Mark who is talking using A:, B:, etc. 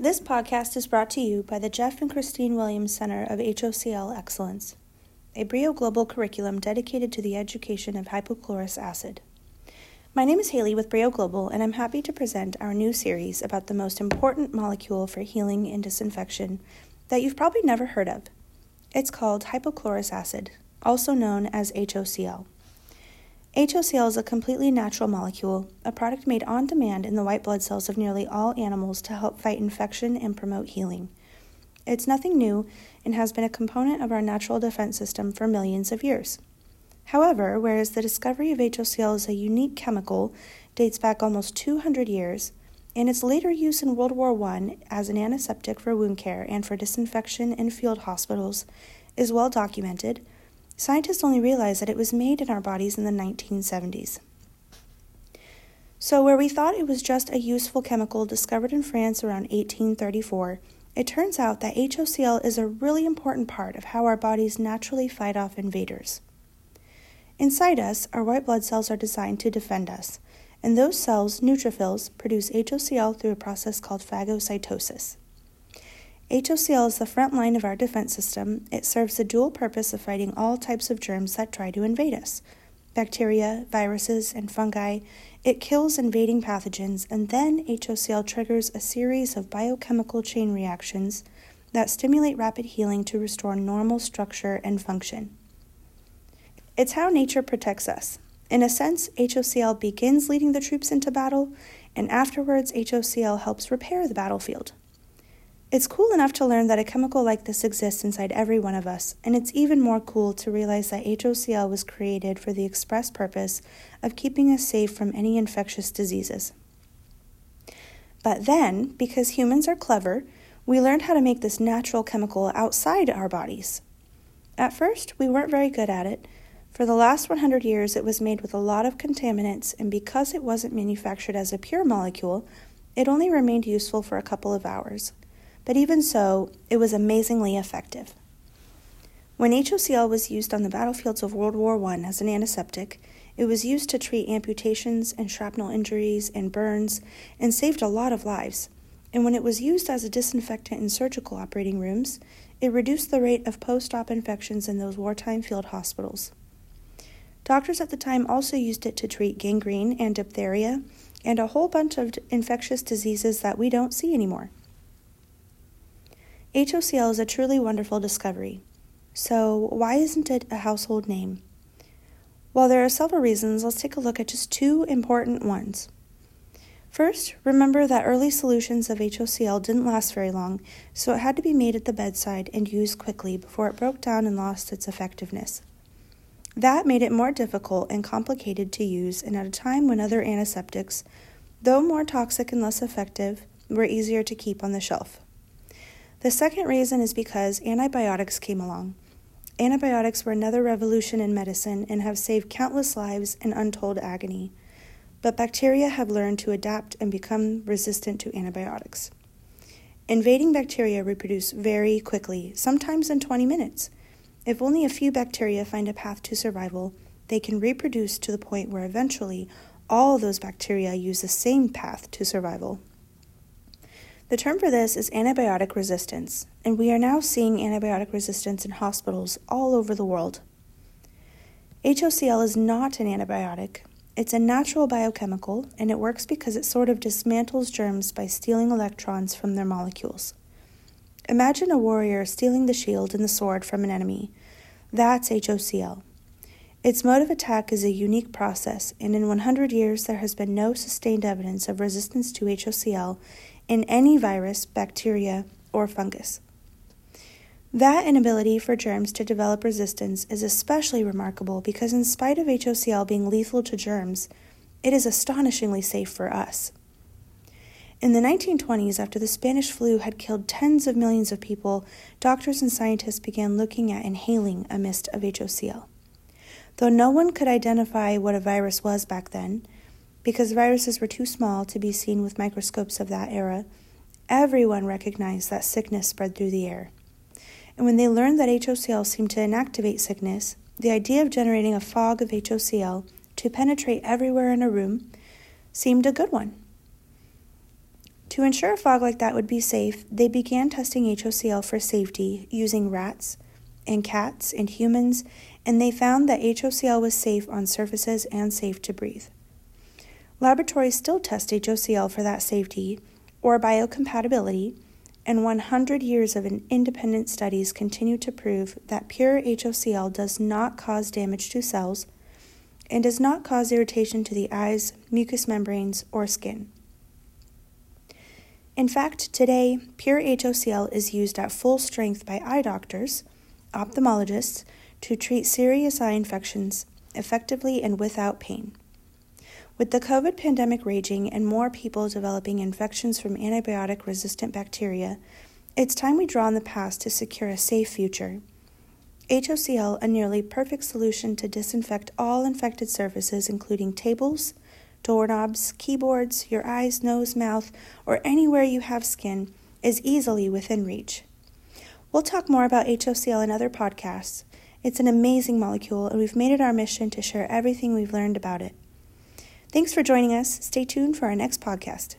A: This podcast is brought to you by the Jeff and Christine Williams Center of HOCl Excellence, a Brio Global curriculum dedicated to the education of hypochlorous acid. My name is Haley with Brio Global, and I'm happy to present our new series about the most important molecule for healing and disinfection that you've probably never heard of. It's called hypochlorous acid, also known as HOCl. HOCl is a completely natural molecule, a product made on demand in the white blood cells of nearly all animals to help fight infection and promote healing. It's nothing new and has been a component of our natural defense system for millions of years. However, whereas the discovery of HOCl as a unique chemical dates back almost 200 years, and its later use in World War I as an antiseptic for wound care and for disinfection in field hospitals is well documented, Scientists only realized that it was made in our bodies in the 1970s. So, where we thought it was just a useful chemical discovered in France around 1834, it turns out that HOCl is a really important part of how our bodies naturally fight off invaders. Inside us, our white blood cells are designed to defend us, and those cells, neutrophils, produce HOCl through a process called phagocytosis. HOCl is the front line of our defense system. It serves the dual purpose of fighting all types of germs that try to invade us bacteria, viruses, and fungi. It kills invading pathogens, and then HOCl triggers a series of biochemical chain reactions that stimulate rapid healing to restore normal structure and function. It's how nature protects us. In a sense, HOCl begins leading the troops into battle, and afterwards, HOCl helps repair the battlefield. It's cool enough to learn that a chemical like this exists inside every one of us, and it's even more cool to realize that HOCl was created for the express purpose of keeping us safe from any infectious diseases. But then, because humans are clever, we learned how to make this natural chemical outside our bodies. At first, we weren't very good at it. For the last 100 years, it was made with a lot of contaminants, and because it wasn't manufactured as a pure molecule, it only remained useful for a couple of hours but even so, it was amazingly effective. When HOCl was used on the battlefields of World War I as an antiseptic, it was used to treat amputations and shrapnel injuries and burns and saved a lot of lives. And when it was used as a disinfectant in surgical operating rooms, it reduced the rate of post op infections in those wartime field hospitals. Doctors at the time also used it to treat gangrene and diphtheria and a whole bunch of infectious diseases that we don't see anymore. HOCl is a truly wonderful discovery. So, why isn't it a household name? Well, there are several reasons. Let's take a look at just two important ones. First, remember that early solutions of HOCl didn't last very long, so it had to be made at the bedside and used quickly before it broke down and lost its effectiveness. That made it more difficult and complicated to use, and at a time when other antiseptics, though more toxic and less effective, were easier to keep on the shelf. The second reason is because antibiotics came along. Antibiotics were another revolution in medicine and have saved countless lives and untold agony. But bacteria have learned to adapt and become resistant to antibiotics. Invading bacteria reproduce very quickly, sometimes in 20 minutes. If only a few bacteria find a path to survival, they can reproduce to the point where eventually all those bacteria use the same path to survival. The term for this is antibiotic resistance, and we are now seeing antibiotic resistance in hospitals all over the world. HOCl is not an antibiotic. It's a natural biochemical, and it works because it sort of dismantles germs by stealing electrons from their molecules. Imagine a warrior stealing the shield and the sword from an enemy. That's HOCl. Its mode of attack is a unique process, and in 100 years there has been no sustained evidence of resistance to HOCl in any virus, bacteria, or fungus. That inability for germs to develop resistance is especially remarkable because, in spite of HOCl being lethal to germs, it is astonishingly safe for us. In the 1920s, after the Spanish flu had killed tens of millions of people, doctors and scientists began looking at inhaling a mist of HOCl. Though no one could identify what a virus was back then, because viruses were too small to be seen with microscopes of that era, everyone recognized that sickness spread through the air. And when they learned that HOCl seemed to inactivate sickness, the idea of generating a fog of HOCl to penetrate everywhere in a room seemed a good one. To ensure a fog like that would be safe, they began testing HOCl for safety using rats and cats and humans, and they found that HOCl was safe on surfaces and safe to breathe. Laboratories still test HOCl for that safety or biocompatibility, and 100 years of independent studies continue to prove that pure HOCl does not cause damage to cells and does not cause irritation to the eyes, mucous membranes, or skin. In fact, today, pure HOCl is used at full strength by eye doctors, ophthalmologists, to treat serious eye infections effectively and without pain. With the COVID pandemic raging and more people developing infections from antibiotic resistant bacteria, it's time we draw on the past to secure a safe future. HOCl, a nearly perfect solution to disinfect all infected surfaces, including tables, doorknobs, keyboards, your eyes, nose, mouth, or anywhere you have skin, is easily within reach. We'll talk more about HOCl in other podcasts. It's an amazing molecule, and we've made it our mission to share everything we've learned about it. Thanks for joining us. Stay tuned for our next podcast.